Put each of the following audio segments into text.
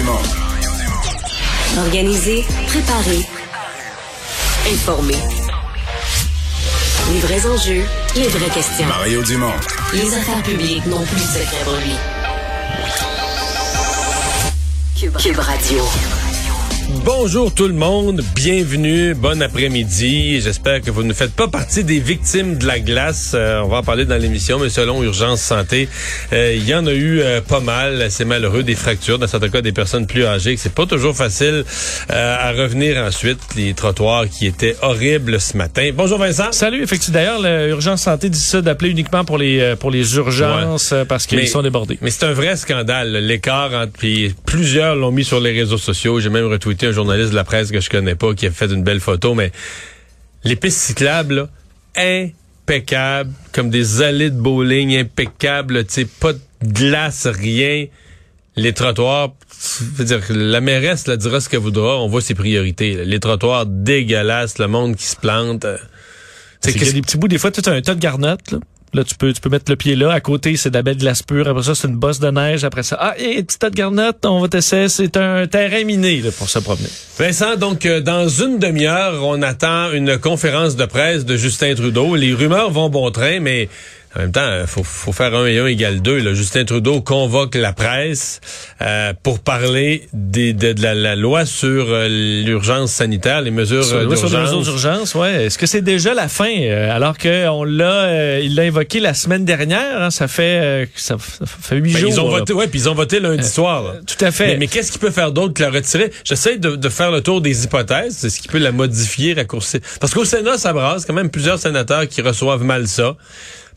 Dumont. Organiser, préparer, informer. Les vrais enjeux, les vraies questions. Mario Dumont. Les affaires publiques n'ont plus de secret pour lui. Cube, Cube Radio. Bonjour tout le monde, bienvenue, bon après-midi. J'espère que vous ne faites pas partie des victimes de la glace. Euh, on va en parler dans l'émission, mais selon Urgence Santé, euh, il y en a eu euh, pas mal. C'est malheureux, des fractures, dans certains cas des personnes plus âgées. C'est pas toujours facile à revenir ensuite. Les trottoirs qui étaient horribles ce matin. Bonjour Vincent. Salut. Effectivement, d'ailleurs, l'Urgence Santé dit ça d'appeler uniquement pour les pour les urgences parce qu'ils sont débordés. Mais c'est un vrai scandale. L'écart entre puis plusieurs l'ont mis sur les réseaux sociaux. J'ai même retweeté un journaliste de la presse que je connais pas qui a fait une belle photo, mais les pistes cyclables, impeccables, comme des allées de bowling impeccables, tu sais, pas de glace, rien. Les trottoirs, veux dire, la mairesse la dira ce qu'elle voudra, on voit ses priorités. Les trottoirs dégueulasses, le monde qui se plante. Euh, c'est qu'il y a des petits bouts, des fois, as un tas de garnottes, là. Là, tu peux, tu peux mettre le pied là. À côté, c'est de la belle glace pure. Après ça, c'est une bosse de neige. Après ça, ah, et petit tas de garnottes, on va tester. C'est un terrain miné là, pour se promener. Vincent, donc, euh, dans une demi-heure, on attend une conférence de presse de Justin Trudeau. Les rumeurs vont bon train, mais en même temps, il faut, faut, faire un et un égale deux. Là. Justin Trudeau convoque la presse euh, pour parler des, de, de la, loi sur euh, l'urgence sanitaire, les mesures d'urgence. Sur les mesures d'urgence, ouais. Est-ce que c'est déjà la fin euh, alors qu'on l'a, il l'a évoqué la semaine dernière hein, Ça fait ça, fait huit ben, jours. Ils ont voté, ouais, puis ils ont voté lundi soir. Tout à fait. Mais, qu'est-ce qu'il peut faire d'autre que la retirer? J'essaie de, de, faire le tour des hypothèses. C'est ce qui peut la modifier, raccourcir. Parce qu'au Sénat, ça brasse quand même plusieurs sénateurs qui reçoivent mal ça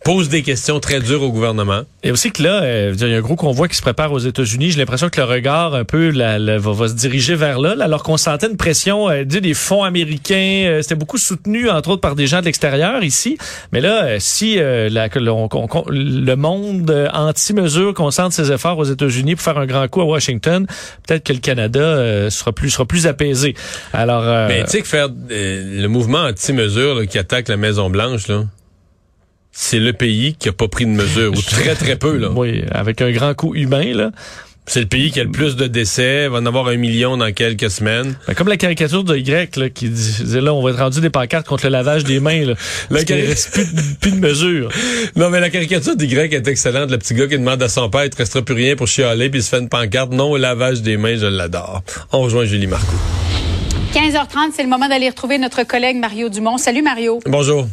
pose des questions très dures au gouvernement. Et aussi que là, euh, il y a un gros convoi qui se prépare aux États-Unis. J'ai l'impression que le regard un peu va, va, se diriger vers là, alors qu'on sentait une pression euh, des fonds américains. Euh, C'était beaucoup soutenu, entre autres, par des gens de l'extérieur ici. Mais là, euh, si le monde anti-mesure concentre ses efforts aux États-Unis pour faire un grand coup à Washington, peut-être que le Canada sera plus sera plus apaisé. Alors, mais tu sais que faire le mouvement anti-mesure qui attaque la Maison Blanche là c'est le pays qui a pas pris de mesures, ou très très peu là. Oui, avec un grand coup humain là. C'est le pays qui a le plus de décès, va en avoir un million dans quelques semaines. Ben, comme la caricature de Y là, qui disait là, on va être rendu des pancartes contre le lavage des mains. Là, la cari... reste plus, de, mesures. Non, mais la caricature d'Y est excellente. Le petit gars qui demande à son père, il ne restera plus rien pour chialer, puis il se fait une pancarte. Non au lavage des mains, je l'adore. On rejoint Julie Marcoux. 15h30, c'est le moment d'aller retrouver notre collègue Mario Dumont. Salut Mario. Bonjour.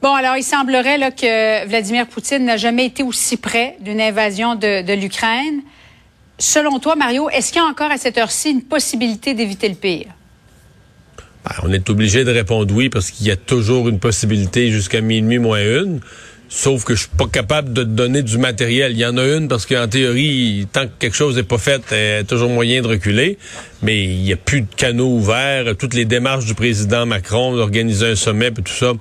Bon, alors il semblerait là, que Vladimir Poutine n'a jamais été aussi près d'une invasion de, l'Ukraine. Selon toi, Mario, est-ce qu'il y a encore à cette heure-ci une possibilité d'éviter le pire? Ben, on est obligé de répondre oui parce qu'il y a toujours une possibilité jusqu'à minuit moins une. Sauf que je suis pas capable de donner du matériel. Il y en a une parce qu'en théorie, tant que quelque chose n'est pas fait, il y a toujours moyen de reculer. Mais il n'y a plus de canaux ouverts. Toutes les démarches du président Macron d'organiser un sommet et tout ça,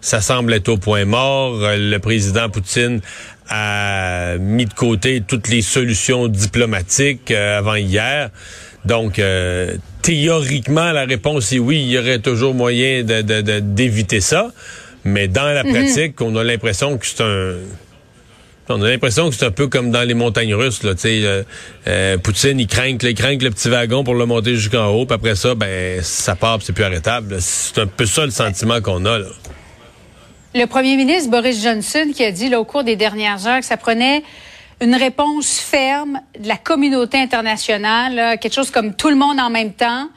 ça semble être au point mort. Le président Poutine a mis de côté toutes les solutions diplomatiques euh, avant hier. Donc, euh, théoriquement, la réponse est oui, il y aurait toujours moyen d'éviter de, ça. Mais dans la mhm. pratique, on a l'impression que c'est un... On a l'impression que c'est un peu comme dans les montagnes russes. Là, euh, euh, Poutine, il craint, il craint le petit wagon pour le monter jusqu'en haut. Puis après ça, ben ça part, c'est plus arrêtable. C'est un peu ça le sentiment qu'on a. Là. Le premier ministre Boris Johnson qui a dit là, au cours des dernières heures que ça prenait une réponse ferme de la communauté internationale, quelque chose comme tout le monde en même temps.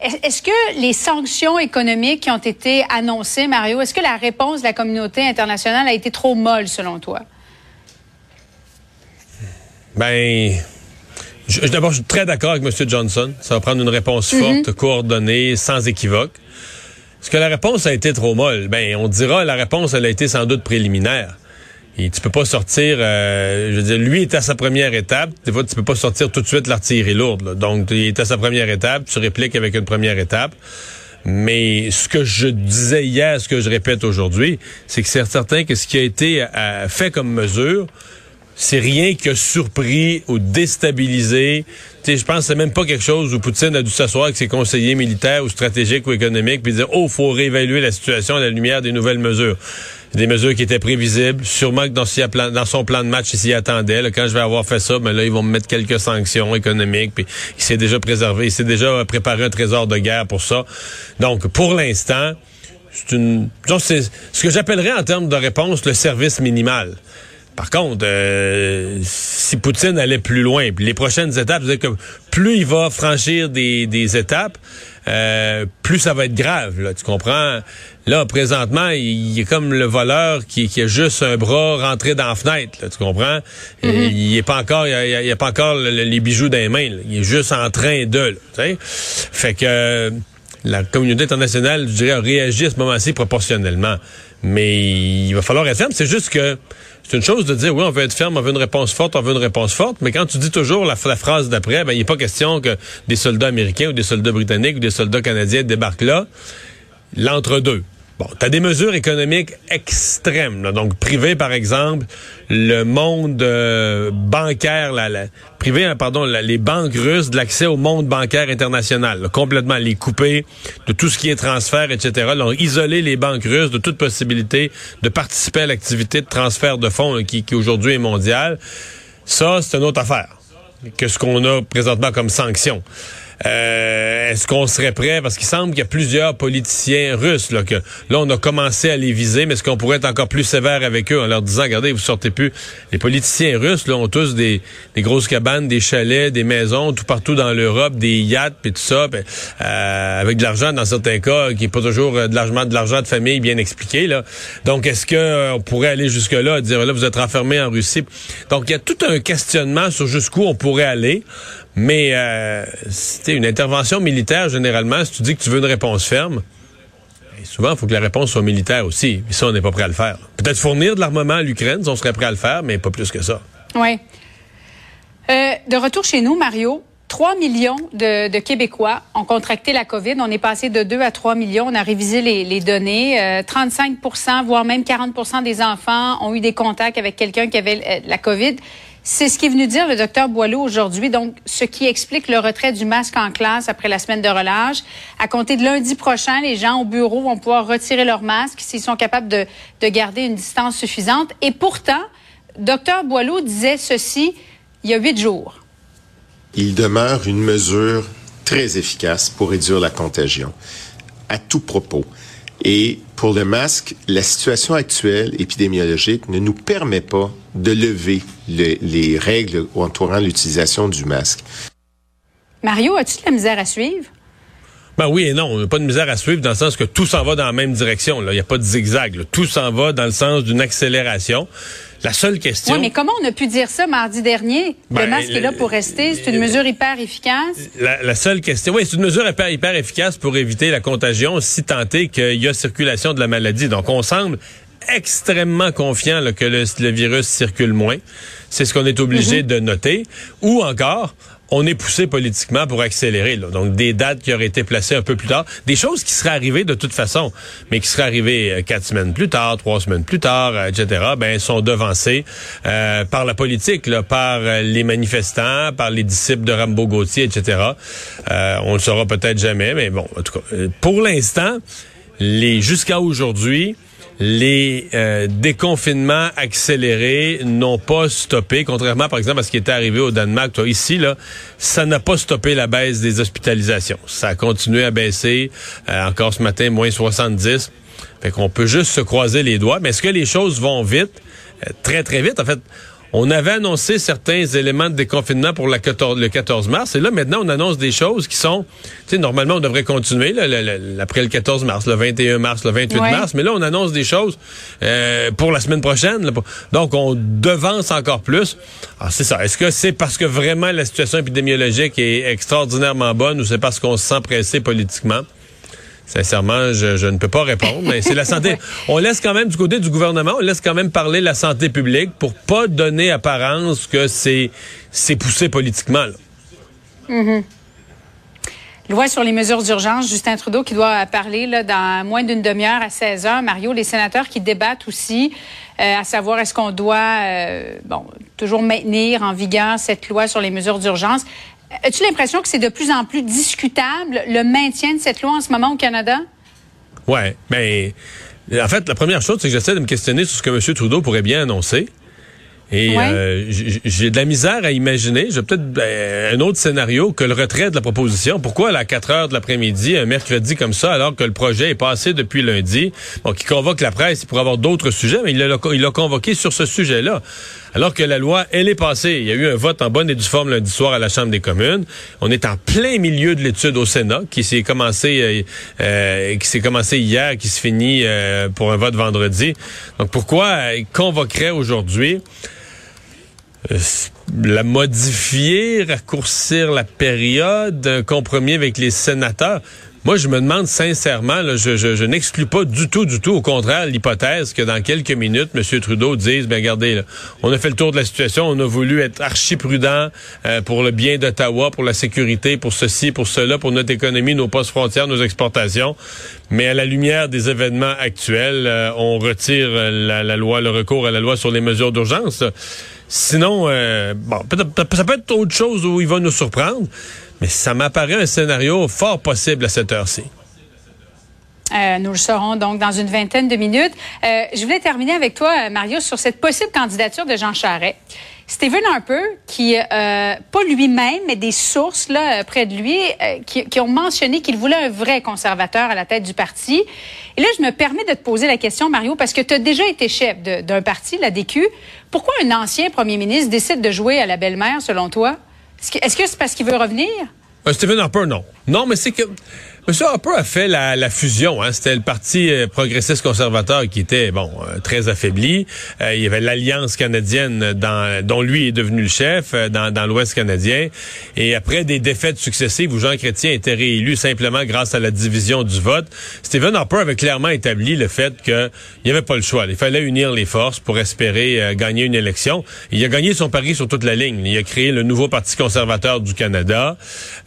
Est-ce que les sanctions économiques qui ont été annoncées, Mario, est-ce que la réponse de la communauté internationale a été trop molle selon toi? Ben, d'abord, je suis très d'accord avec M. Johnson. Ça va prendre une réponse mhm. forte, coordonnée, sans équivoque. Est-ce que la réponse a été trop molle? Ben, on dira la réponse, elle a été sans doute préliminaire. Et tu peux pas sortir, euh, je veux dire, lui est à sa première étape. Des fois, tu peux pas sortir tout de suite l'artillerie lourde. Donc, il est à sa première étape, tu répliques avec une première étape. Mais ce que je disais hier, ce que je répète aujourd'hui, c'est que c'est certain que ce qui a été euh, fait comme mesure, c'est rien qui a surpris ou déstabilisé je pense que c'est même pas quelque chose où Poutine a dû s'asseoir avec ses conseillers militaires ou stratégiques ou économiques puis dire, oh, faut réévaluer la situation à la lumière des nouvelles mesures des mesures qui étaient prévisibles. Sûrement que dans, son plan de match, il s'y attendait. quand je vais avoir fait ça, ben là, ils vont me mettre quelques sanctions économiques. Puis il s'est déjà préservé, il s'est déjà préparé un trésor de guerre pour ça. Donc, pour l'instant, c'est une, c'est ce que j'appellerais en termes de réponse le service minimal. Par contre, euh, si Poutine allait plus loin, puis les prochaines étapes, c'est que plus il va franchir des, des étapes, euh, plus ça va être grave. Là, tu comprends? Là, présentement, il, est comme le voleur qui, qui a juste un bras rentré dans la fenêtre. Là, tu comprends? Mm-hmm. Il est pas encore, il a, a pas encore les bijoux dans les mains. Il est juste en train de. Là, fait que la communauté internationale, je dirais, a réagi à ce moment-ci proportionnellement. Mais il va falloir être ferme. C'est juste que c'est une chose de dire, oui, on veut être ferme, on veut une réponse forte, on veut une réponse forte, mais quand tu dis toujours la, phrase d'après, ben, il n'est pas question que des soldats américains ou des soldats britanniques ou des soldats canadiens débarquent là. L'entre-deux. Bon, tu as des mesures économiques extrêmes. Donc, privé, par exemple, le monde euh, bancaire, la, la, privé, hein, pardon, les banques russes de l'accès au monde bancaire international. complètement les couper de tout ce qui est transfert, etc. Donc, isoler les banques russes de toute possibilité de participer à l'activité de transfert de fonds qui, qui aujourd'hui est mondiale. Ça, c'est une autre affaire que ce qu'on a présentement comme sanction. Euh, est-ce qu'on serait prêt? Parce qu'il semble qu'il y a plusieurs politiciens russes, là, que là, on a commencé à les viser, mais est-ce qu'on pourrait être encore plus sévère avec eux en leur disant, regardez, vous sortez plus. Les politiciens russes, là, ont tous des, des grosses cabanes, des chalets, des maisons, tout partout dans l'Europe, des yachts, puis tout ça, euh, avec de l'argent dans certains cas, qui n'est pas toujours euh, de l'argent, de l'argent de famille bien expliqué, là. Donc, est-ce que on pourrait aller jusque-là, dire, là, vous êtes renfermé en Russie? Donc, il y a tout un questionnement sur jusqu'où on pourrait aller. Mais euh, c'était une intervention militaire, généralement, si tu dis que tu veux une réponse ferme, ben, souvent, il faut que la réponse soit militaire aussi. Ça, on n'est pas prêt à le faire. Peut-être fournir de l'armement à l'Ukraine, on serait prêt à le faire, mais pas plus que ça. Oui. Euh, de retour chez nous, Mario, 3 millions de, Québécois ont contracté la COVID. On est passé de 2 à 3 millions. On a révisé les, données. 35% euh, voire même 40% des enfants ont eu des contacts avec quelqu'un qui avait la COVID. C'est ce qui est venu dire le docteur Boileau aujourd'hui, donc ce qui explique le retrait du masque en classe après la semaine de relâche. À compter de lundi prochain, les gens au bureau vont pouvoir retirer leur masque s'ils sont capables de, de garder une distance suffisante. Et pourtant, docteur Boileau disait ceci il y a huit jours. Il demeure une mesure très efficace pour réduire la contagion à tout propos. Et pour le masque, la situation actuelle épidémiologique ne nous permet pas de lever les règles entourant l'utilisation du masque. Mario, as-tu de la misère à suivre? Ben oui et non, on n'a pas de misère à suivre dans le sens que tout s'en va dans la même direction. Il n'y a pas de zigzag. Tout s'en va dans le sens d'une accélération. La seule question. Oui, mais comment on a pu dire ça mardi dernier? le ben, masque est là pour rester? C'est une mesure hyper efficace? La, seule question. Oui, c'est une mesure hyper, hyper efficace pour éviter la contagion si tant est qu'il y a circulation de la maladie. Donc, on semble extrêmement confiant que le, virus circule moins. C'est ce qu'on est obligé mm-hmm. de noter. Ou encore, on est poussé politiquement pour accélérer. Donc, des dates qui auraient été placées un peu plus tard. Des choses qui seraient arrivées de toute façon, mais qui seraient arrivées euh, quatre semaines plus tard, trois semaines plus tard, euh, etc., ben, sont devancées euh, par la politique, par les manifestants, par les disciples de Rambo Gauthier, etc. on le saura peut-être jamais, mais bon, en tout cas, pour l'instant, les jusqu'à aujourd'hui, les euh, déconfinements accélérés n'ont pas stoppé, contrairement par exemple à ce qui était arrivé au Danemark. Toi, ici, là, ça n'a pas stoppé la baisse des hospitalisations. Ça a continué à baisser. Euh, encore ce matin, moins 70. Fait qu'on peut juste se croiser les doigts. Mais est-ce que les choses vont vite? Euh, très, très vite. En fait, on avait annoncé certains éléments de déconfinement pour la 14, le 14 mars. Et là, maintenant, on annonce des choses qui sont... Tu sais, normalement, on devrait continuer là, après le 14 mars, le 21 mars, le 28 mars. Mais là, on annonce des choses euh, pour la semaine prochaine. Donc, on devance encore plus. Alors, c'est ça. Est-ce que c'est parce que vraiment la situation épidémiologique est extraordinairement bonne ou c'est parce qu'on se sent pressé politiquement? Sincèrement, je, ne peux pas répondre, mais c'est la santé. On laisse quand même du côté du gouvernement, on laisse quand même parler la santé publique pour pas donner apparence que c'est c'est poussé politiquement. Là. Mm-hmm. Loi sur les mesures d'urgence, Justin Trudeau qui doit parler là, dans moins d'une demi-heure à 16 heures. Mario, les sénateurs qui débattent aussi, euh, à savoir est-ce qu'on doit, euh, bon, toujours maintenir en vigueur cette loi sur les mesures d'urgence. As-tu l'impression que c'est de plus en plus discutable le maintien de cette loi en ce moment au Canada? Ouais, mais en fait, la première chose, c'est que j'essaie de me questionner sur ce que M. Trudeau pourrait bien annoncer. Et Ouais. euh, j'ai de la misère à imaginer, j'ai peut-être ben, un autre scénario que le retrait de la proposition. Pourquoi à 4 heures de l'après-midi, un mercredi comme ça, alors que le projet est passé depuis lundi, bon, qui convoque la presse pour avoir d'autres sujets, mais il l'a convoqué sur ce sujet-là. Alors que la loi, elle est passée. Il y a eu un vote en bonne et due forme lundi soir à la Chambre des communes. On est en plein milieu de l'étude au Sénat, qui s'est commencé, euh, euh, qui s'est commencé hier, qui se finit euh, pour un vote vendredi. Donc pourquoi euh, il convoquerait aujourd'hui euh, la modifier, raccourcir la période, un compromis avec les sénateurs? Moi, je me demande sincèrement, là, je, je, je n'exclus pas du tout, du tout, au contraire, l'hypothèse que dans quelques minutes, M. Trudeau dise, ben regardez, là, on a fait le tour de la situation, on a voulu être archi prudent euh, pour le bien d'Ottawa, pour la sécurité, pour ceci, pour cela, pour notre économie, nos postes frontières, nos exportations. Mais à la lumière des événements actuels, euh, on retire euh, la, la loi, le recours à la loi sur les mesures d'urgence. Sinon, euh, bon, ça peut être autre chose où il va nous surprendre, mais ça m'apparaît un scénario fort possible à cette heure-ci. Euh, nous le saurons donc dans une vingtaine de minutes. Euh, je voulais terminer avec toi, euh, Mario, sur cette possible candidature de Jean Charest. Stephen Harper, qui, euh, pas lui-même, mais des sources là, près de lui, qui, ont mentionné qu'il voulait un vrai conservateur à la tête du parti. Et là, je me permets de te poser la question, Mario, parce que tu as déjà été chef d'un parti, la DQ. Pourquoi un ancien premier ministre décide de jouer à la belle-mère, selon toi? Est-ce que c'est parce qu'il veut revenir? Euh, Stephen Harper, non. Non, mais c'est que M. Harper a fait la, la fusion. Hein. C'était le parti euh, progressiste conservateur qui était bon euh, très affaibli. Euh, il y avait l'Alliance canadienne dans, dont lui est devenu le chef euh, dans, dans l'Ouest canadien. Et après des défaites successives où Jean Chrétien était réélu simplement grâce à la division du vote, Stephen Harper avait clairement établi le fait qu'il n'y avait pas le choix. Il fallait unir les forces pour espérer euh, gagner une élection. Il a gagné son pari sur toute la ligne. Il a créé le nouveau Parti conservateur du Canada.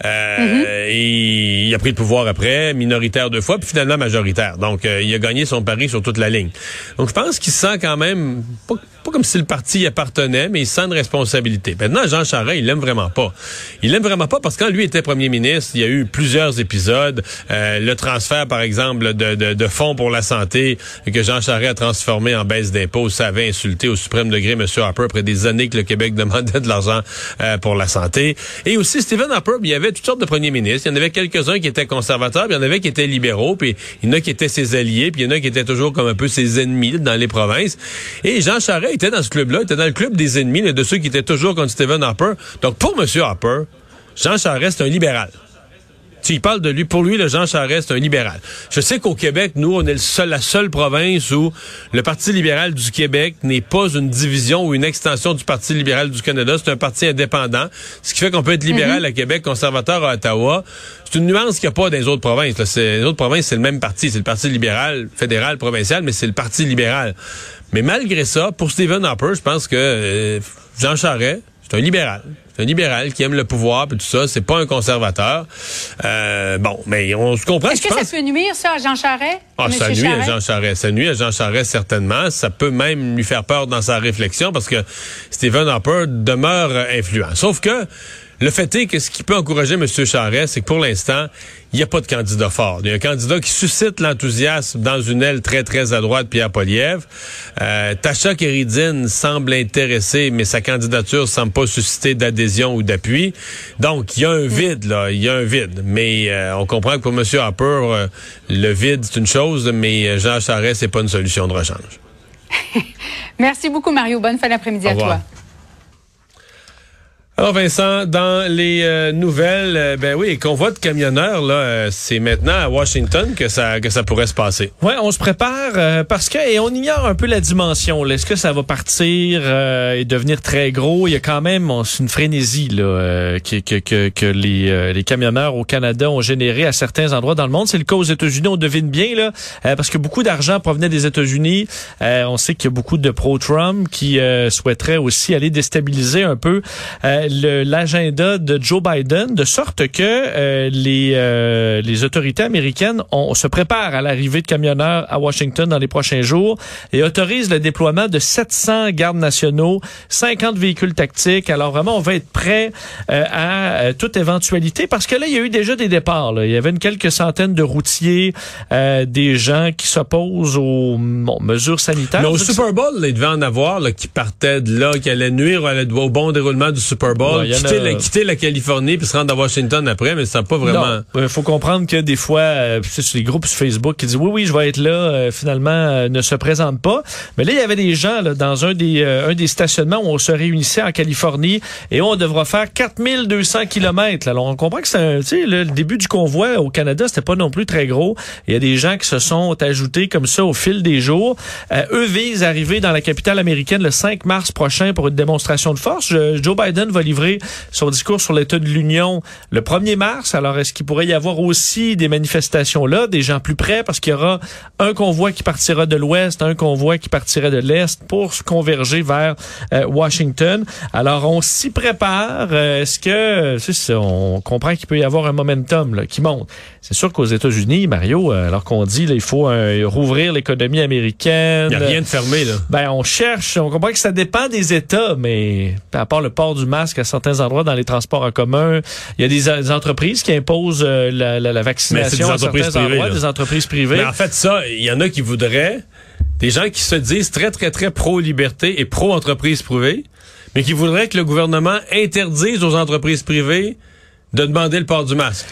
Euh, Et il a pris le pouvoir après, minoritaire deux fois, puis finalement majoritaire. Donc, euh, il a gagné son pari sur toute la ligne. Donc, je pense qu'il se sent quand même, pas, pas comme si le parti y appartenait, mais il sent une responsabilité. Maintenant, Jean Charest, il l'aime vraiment pas. Il l'aime vraiment pas parce que quand lui était premier ministre, il y a eu plusieurs épisodes. Euh, le transfert, par exemple, de, de, de fonds pour la santé que Jean Charest a transformé en baisse d'impôts, ça avait insulté au suprême degré M. Harper après des années que le Québec demandait de l'argent euh, pour la santé. Et aussi, Stephen Harper, il y avait toutes sortes de premiers ministres. Il y en avait quelques-uns qui étaient conservateurs, puis il y en avait qui étaient libéraux, puis il y en a qui étaient ses alliés, puis il y en a qui étaient toujours comme un peu ses ennemis dans les provinces. Et Jean Charest était dans ce club-là, il était dans le club des ennemis, là, de ceux qui étaient toujours contre Stephen Harper. Donc, pour M. Harper, Jean Charest, c'est un libéral. Tu y parles de lui. Pour lui, le Jean Charest, c'est un libéral. Je sais qu'au Québec, nous, on est le seul, la seule province où le Parti libéral du Québec n'est pas une division ou une extension du Parti libéral du Canada. C'est un parti indépendant. Ce qui fait qu'on peut être libéral à Québec, conservateur à Ottawa. C'est une nuance qu'il n'y a pas dans les autres provinces. là. Les autres provinces, c'est le même parti. C'est le Parti libéral, fédéral, provincial, mais c'est le Parti libéral. Mais malgré ça, pour Stephen Harper, je pense que euh, Jean Charest, c'est un libéral. C'est un libéral qui aime le pouvoir et tout ça. C'est pas un conservateur. Euh, bon, mais on se comprend. Est-ce que ça peut nuire, ça, à Jean Charest? Ah, ça nuit à? Jean Charest. Ça nuit à Jean Charest, certainement. Ça peut même lui faire peur dans sa réflexion parce que Stephen Harper demeure influent. Sauf que le fait est que ce qui peut encourager M. Charest, c'est que pour l'instant, il n'y a pas de candidat fort. Il y a un candidat qui suscite l'enthousiasme dans une aile très, très à droite, Pierre Poliev. Euh, Tacha Keridine semble intéressée, mais sa candidature semble pas susciter d'adhésion ou d'appui. Donc, il y a un vide, là. Il y a un vide. Mais euh, on comprend que pour M. Harper, euh, le vide, c'est une chose, mais euh, Jean Charest, c'est pas une solution de rechange. Merci beaucoup, Mario. Bonne fin d'après-midi à toi. Alors Vincent, dans les euh, nouvelles, euh, ben oui, convoi de camionneurs là, euh, c'est maintenant à Washington que ça que ça pourrait se passer. Ouais, on se prépare euh, parce que et on ignore un peu la dimension. Est-ce que ça va partir euh, et devenir très gros? Il y a quand même on- une frénésie là que, que, que, que les, les camionneurs au Canada ont généré à certains endroits dans le monde. C'est le cas aux États-Unis. On devine bien là parce que beaucoup d'argent provenait des États-Unis. On sait qu'il y a beaucoup de pro-Trump qui souhaiteraient aussi aller déstabiliser un peu l'agenda de Joe Biden, de sorte que euh, les, euh, les autorités américaines on, se préparent à l'arrivée de camionneurs à Washington dans les prochains jours et autorisent le déploiement de 700 gardes nationaux, 50 véhicules tactiques. Alors vraiment, on va être prêt euh, à euh, toute éventualité parce que là, il y a eu déjà des départs. là. Il y avait une quelques centaines de routiers, euh, des gens qui s'opposent aux bon, mesures sanitaires. Mais au Super Bowl, il devait en avoir là, qui partaient de là, qui allaient nuire au bon déroulement du Super Bowl, Ouais, y en quitter, a- la, quitter la Californie puis se rendre à Washington après, mais ça n'a pas vraiment... Il faut comprendre que des fois, euh, c'est sur les groupes sur Facebook qui disent oui, oui, je vais être là, euh, finalement, euh, ne se présentent pas. Mais là, il y avait des gens là, dans un des, euh, un des stationnements où on se réunissait en Californie et on devra faire 4200 kilomètres. Alors, on comprend que c'est le, début du convoi au Canada, c'était pas non plus très gros. Il y a des gens qui se sont ajoutés comme ça au fil des jours. Eux visent à arriver dans la capitale américaine le 5 mars prochain pour une démonstration de force. Je- Joe Biden va livrer son discours sur l'état de l'Union le 1er mars. Alors, est-ce qu'il pourrait y avoir aussi des manifestations là, des gens plus près, parce qu'il y aura un convoi qui partira de l'ouest, un convoi qui partirait de l'est pour se converger vers euh, Washington. Alors, on s'y prépare. Euh, est-ce que, c'est ça, on comprend qu'il peut y avoir un momentum là, qui monte? C'est sûr qu'aux États-Unis, Mario, euh, alors qu'on dit, là, il faut euh, rouvrir l'économie américaine. Il n'y a rien de fermé, là. Ben, on cherche, on comprend que ça dépend des États, mais à part le port du masque à certains endroits dans les transports en commun, il y a des, des entreprises qui imposent euh, la, la- la vaccination des à entreprises certains privées, endroits, là. des entreprises privées. Mais en fait, ça, il y en a qui voudraient, des gens qui se disent très, très, très pro-liberté et pro-entreprise privée, mais qui voudraient que le gouvernement interdise aux entreprises privées de demander le port du masque.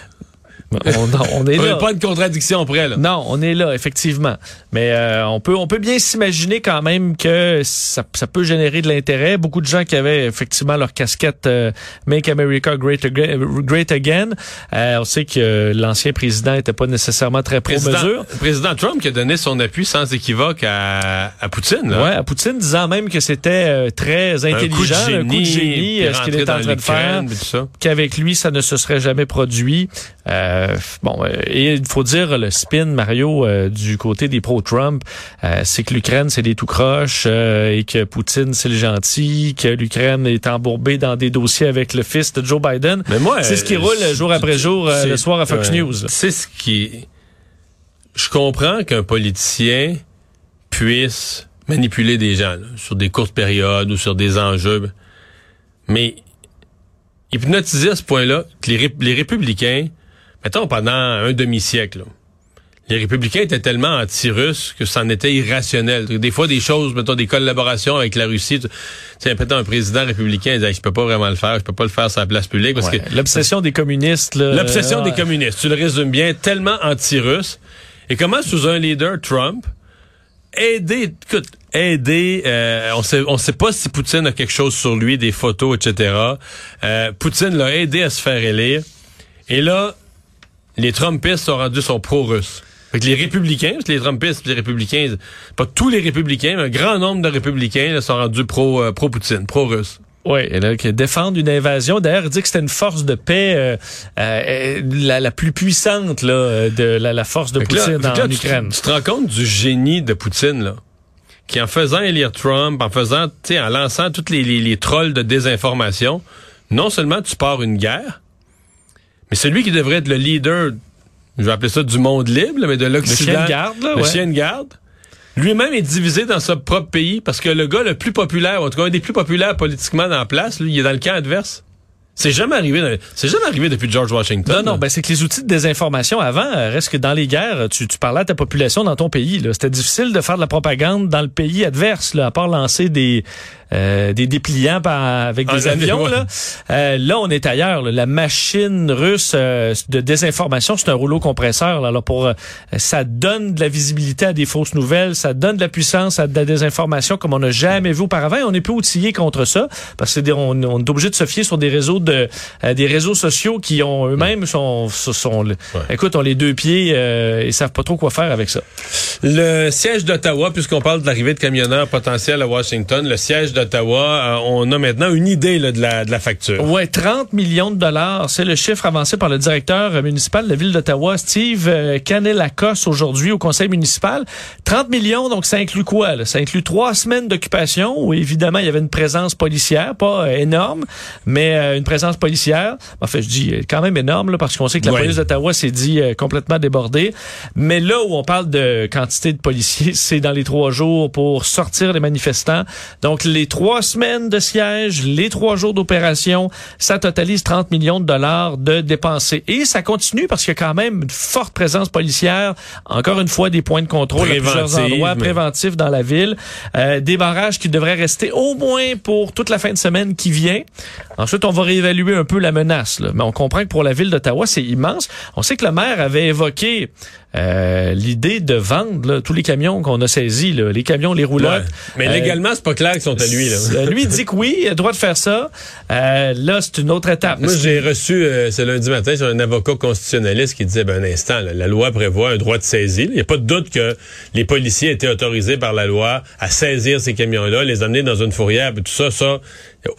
On, on est là. pas de contradiction près, là. Non, on est là, effectivement. Mais euh, on peut on peut bien s'imaginer quand même que ça, ça peut générer de l'intérêt. Beaucoup de gens qui avaient effectivement leur casquette euh, Make America Great Again, Great Again. Euh, on sait que l'ancien président était pas nécessairement très pro-mesure. président Trump qui a donné son appui sans équivoque à, à Poutine. Là. Ouais, à Poutine disant même que c'était euh, très Un coup de intelligent, un coup de génie, euh, ce qu'il était en train de faire, qu'avec lui ça ne se serait jamais produit. Euh, bon, euh, et il faut dire le spin Mario euh, du côté des pro-Trump, euh, c'est que l'Ukraine c'est des tout croches euh, et que Poutine c'est le gentil, que l'Ukraine est embourbée dans des dossiers avec le fils de Joe Biden. Mais moi, c'est ce qui euh, roule jour après jour euh, le soir à Fox ouais. News. C'est ce qui. Je comprends qu'un politicien puisse manipuler des gens là, sur des courtes périodes ou sur des enjeux, mais hypnotiser à ce point-là que les, ré- les républicains, mettons pendant un demi-siècle, les républicains étaient tellement anti-russes que c'en était irrationnel. Des fois, des choses, mettons, des collaborations avec la Russie. Tu sais, mettons, un président républicain il disait, je peux pas vraiment le faire, je peux pas le faire sur la place publique parce Ouais. que L'obsession des communistes. là, L'obsession euh, des communistes, tu le résumes bien, tellement anti-russe. Et comment, sous un leader Trump, aider, écoute, aider, euh, on sait, on sait pas si Poutine a quelque chose sur lui, des photos, etc. Euh, Poutine l'a aidé à se faire élire. Et là, les Trumpistes sont rendus son pro-russe. Fait que les républicains, parce que les Trumpistes les républicains, pas tous les républicains, mais un grand nombre de républicains là, sont rendus pro, euh, pro-Poutine, pro-russe. Oui, là, qui défendent une invasion. D'ailleurs, il dit que c'était une force de paix euh, euh, la, la plus puissante là, de la, la force de Fait Poutine là, en tu- Ukraine. Tu, te rends compte du génie de Poutine, là. Qui en faisant élire Trump, en faisant, tu sais, en lançant tous les, les, les trolls de désinformation, non seulement tu pars une guerre, mais celui qui devrait être le leader, je vais appeler ça du monde libre, mais de l'Occident. chien de garde, là, Le ouais. chien de garde. Lui-même est divisé dans son propre pays parce que le gars le plus populaire, en tout cas un des plus populaires politiquement dans la place, lui, il est dans le camp adverse. C'est jamais arrivé, c'est jamais arrivé depuis George Washington. Non, non, là. ben c'est que les outils de désinformation avant, euh, reste que dans les guerres, tu, tu parlais à ta population dans ton pays. C'était difficile de faire de la propagande dans le pays adverse, là, à part lancer des euh, des dépliants par- avec des Ah, avions. Là. Euh, là, on est ailleurs. là. La machine russe euh, de désinformation, c'est un rouleau compresseur. Là, là, pour euh, ça donne de la visibilité à des fausses nouvelles, ça donne de la puissance à de la désinformation comme on n'a jamais vu auparavant. Et on est peu outillé contre ça parce que des- on, on est obligé de se fier sur des réseaux de euh, des réseaux sociaux qui ont eux-mêmes sont, sont, sont- écoute, ont les deux pieds euh, et savent pas trop quoi faire avec ça. Le siège d'Ottawa, puisqu'on parle de l'arrivée de camionneurs potentiels à Washington, le siège d'Ottawa, euh, on a maintenant une idée là, de, la, de la facture. Ouais, 30 millions de dollars, c'est le chiffre avancé par le directeur municipal de la ville d'Ottawa, Steve euh, Canelacos, aujourd'hui au conseil municipal. 30 millions, donc ça inclut quoi? Là? Ça inclut trois semaines d'occupation où évidemment il y avait une présence policière, pas euh, énorme, mais une présence policière. Enfin, je dis quand même énorme là, parce qu'on sait que la police d'Ottawa s'est dit complètement débordée. Mais là où on parle de quantité de policiers, c'est dans les trois jours pour sortir les manifestants. Donc les trois semaines de siège, les trois jours d'opération, ça totalise 30 millions de dollars de dépensés. Et ça continue parce qu'il y a quand même une forte présence policière. Encore une fois, des points de contrôle à plusieurs Préventive, endroits mais- préventifs dans la ville. Euh, des barrages qui devraient rester au moins pour toute la fin de semaine qui vient. Ensuite, on va réévaluer un peu la menace. là. Mais on comprend que pour la ville d'Ottawa, c'est immense. On sait que le maire avait évoqué euh, l'idée de vendre là, tous les camions qu'on a saisis, là, les camions, les roulottes. Ouais. Mais Euh, légalement, c'est pas clair qu'ils sont à lui. Là. lui dit que oui, il a le droit de faire ça. Euh, là, c'est une autre étape. Moi, j'ai reçu euh, ce lundi matin sur un avocat constitutionnaliste qui disait, ben, un instant, là, la loi prévoit un droit de saisie. Il n'y a pas de doute que les policiers étaient autorisés par la loi à saisir ces camions-là, les amener dans une fourrière, puis tout ça, ça,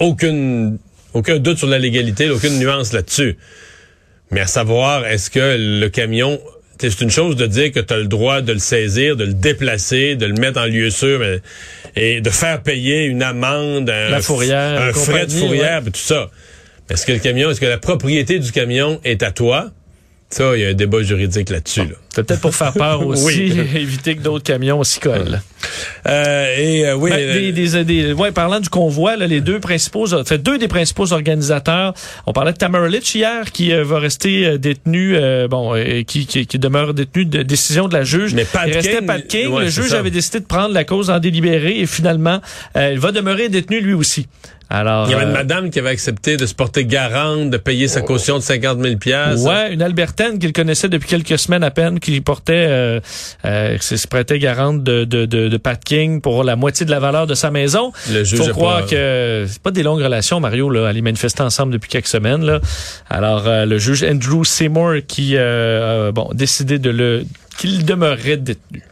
aucune, aucun doute sur la légalité, aucune nuance là-dessus. Mais à savoir, est-ce que le camion, c'est une chose de dire que tu as le droit de le saisir, de le déplacer, de le mettre en lieu sûr, mais- et de faire payer une amende, un, La fourrière, un frais de fourrière, tout ça. Est-ce que le camion, est-ce que la propriété du camion est à toi? Ça, il y a un débat juridique là-dessus. Là. C'est peut-être pour faire peur aussi, Oui. éviter que d'autres camions s'y collent. Euh, et euh, oui, Ben, euh, des, des, des- ouais, parlant du convoi, là, les deux principaux, fait, deux des principaux organisateurs. On parlait de Tamara Litch hier, qui euh, va rester euh, détenu, euh, bon, qui, qui, qui demeure détenu de décision de la juge. Mais Pat Il restait King, Pat King. ouais, le juge ça. avait décidé de prendre la cause en délibéré et finalement, il va demeurer détenu lui aussi. Alors, il y avait une euh, madame qui avait accepté de se porter garante, de payer sa caution de 50 000 piastres. Ouais, une Albertaine qu'il connaissait depuis quelques semaines à peine, qui portait, euh, euh, qui se prêtait garante de, de, de, de Pat King pour la moitié de la valeur de sa maison. Le juge Faut croire pas- que c'est pas des longues relations, Mario. Là, aller manifester ensemble depuis quelques semaines. Là. Alors, euh, le juge Andrew Seymour qui, euh, bon, décidé de le qu'il demeurerait détenu.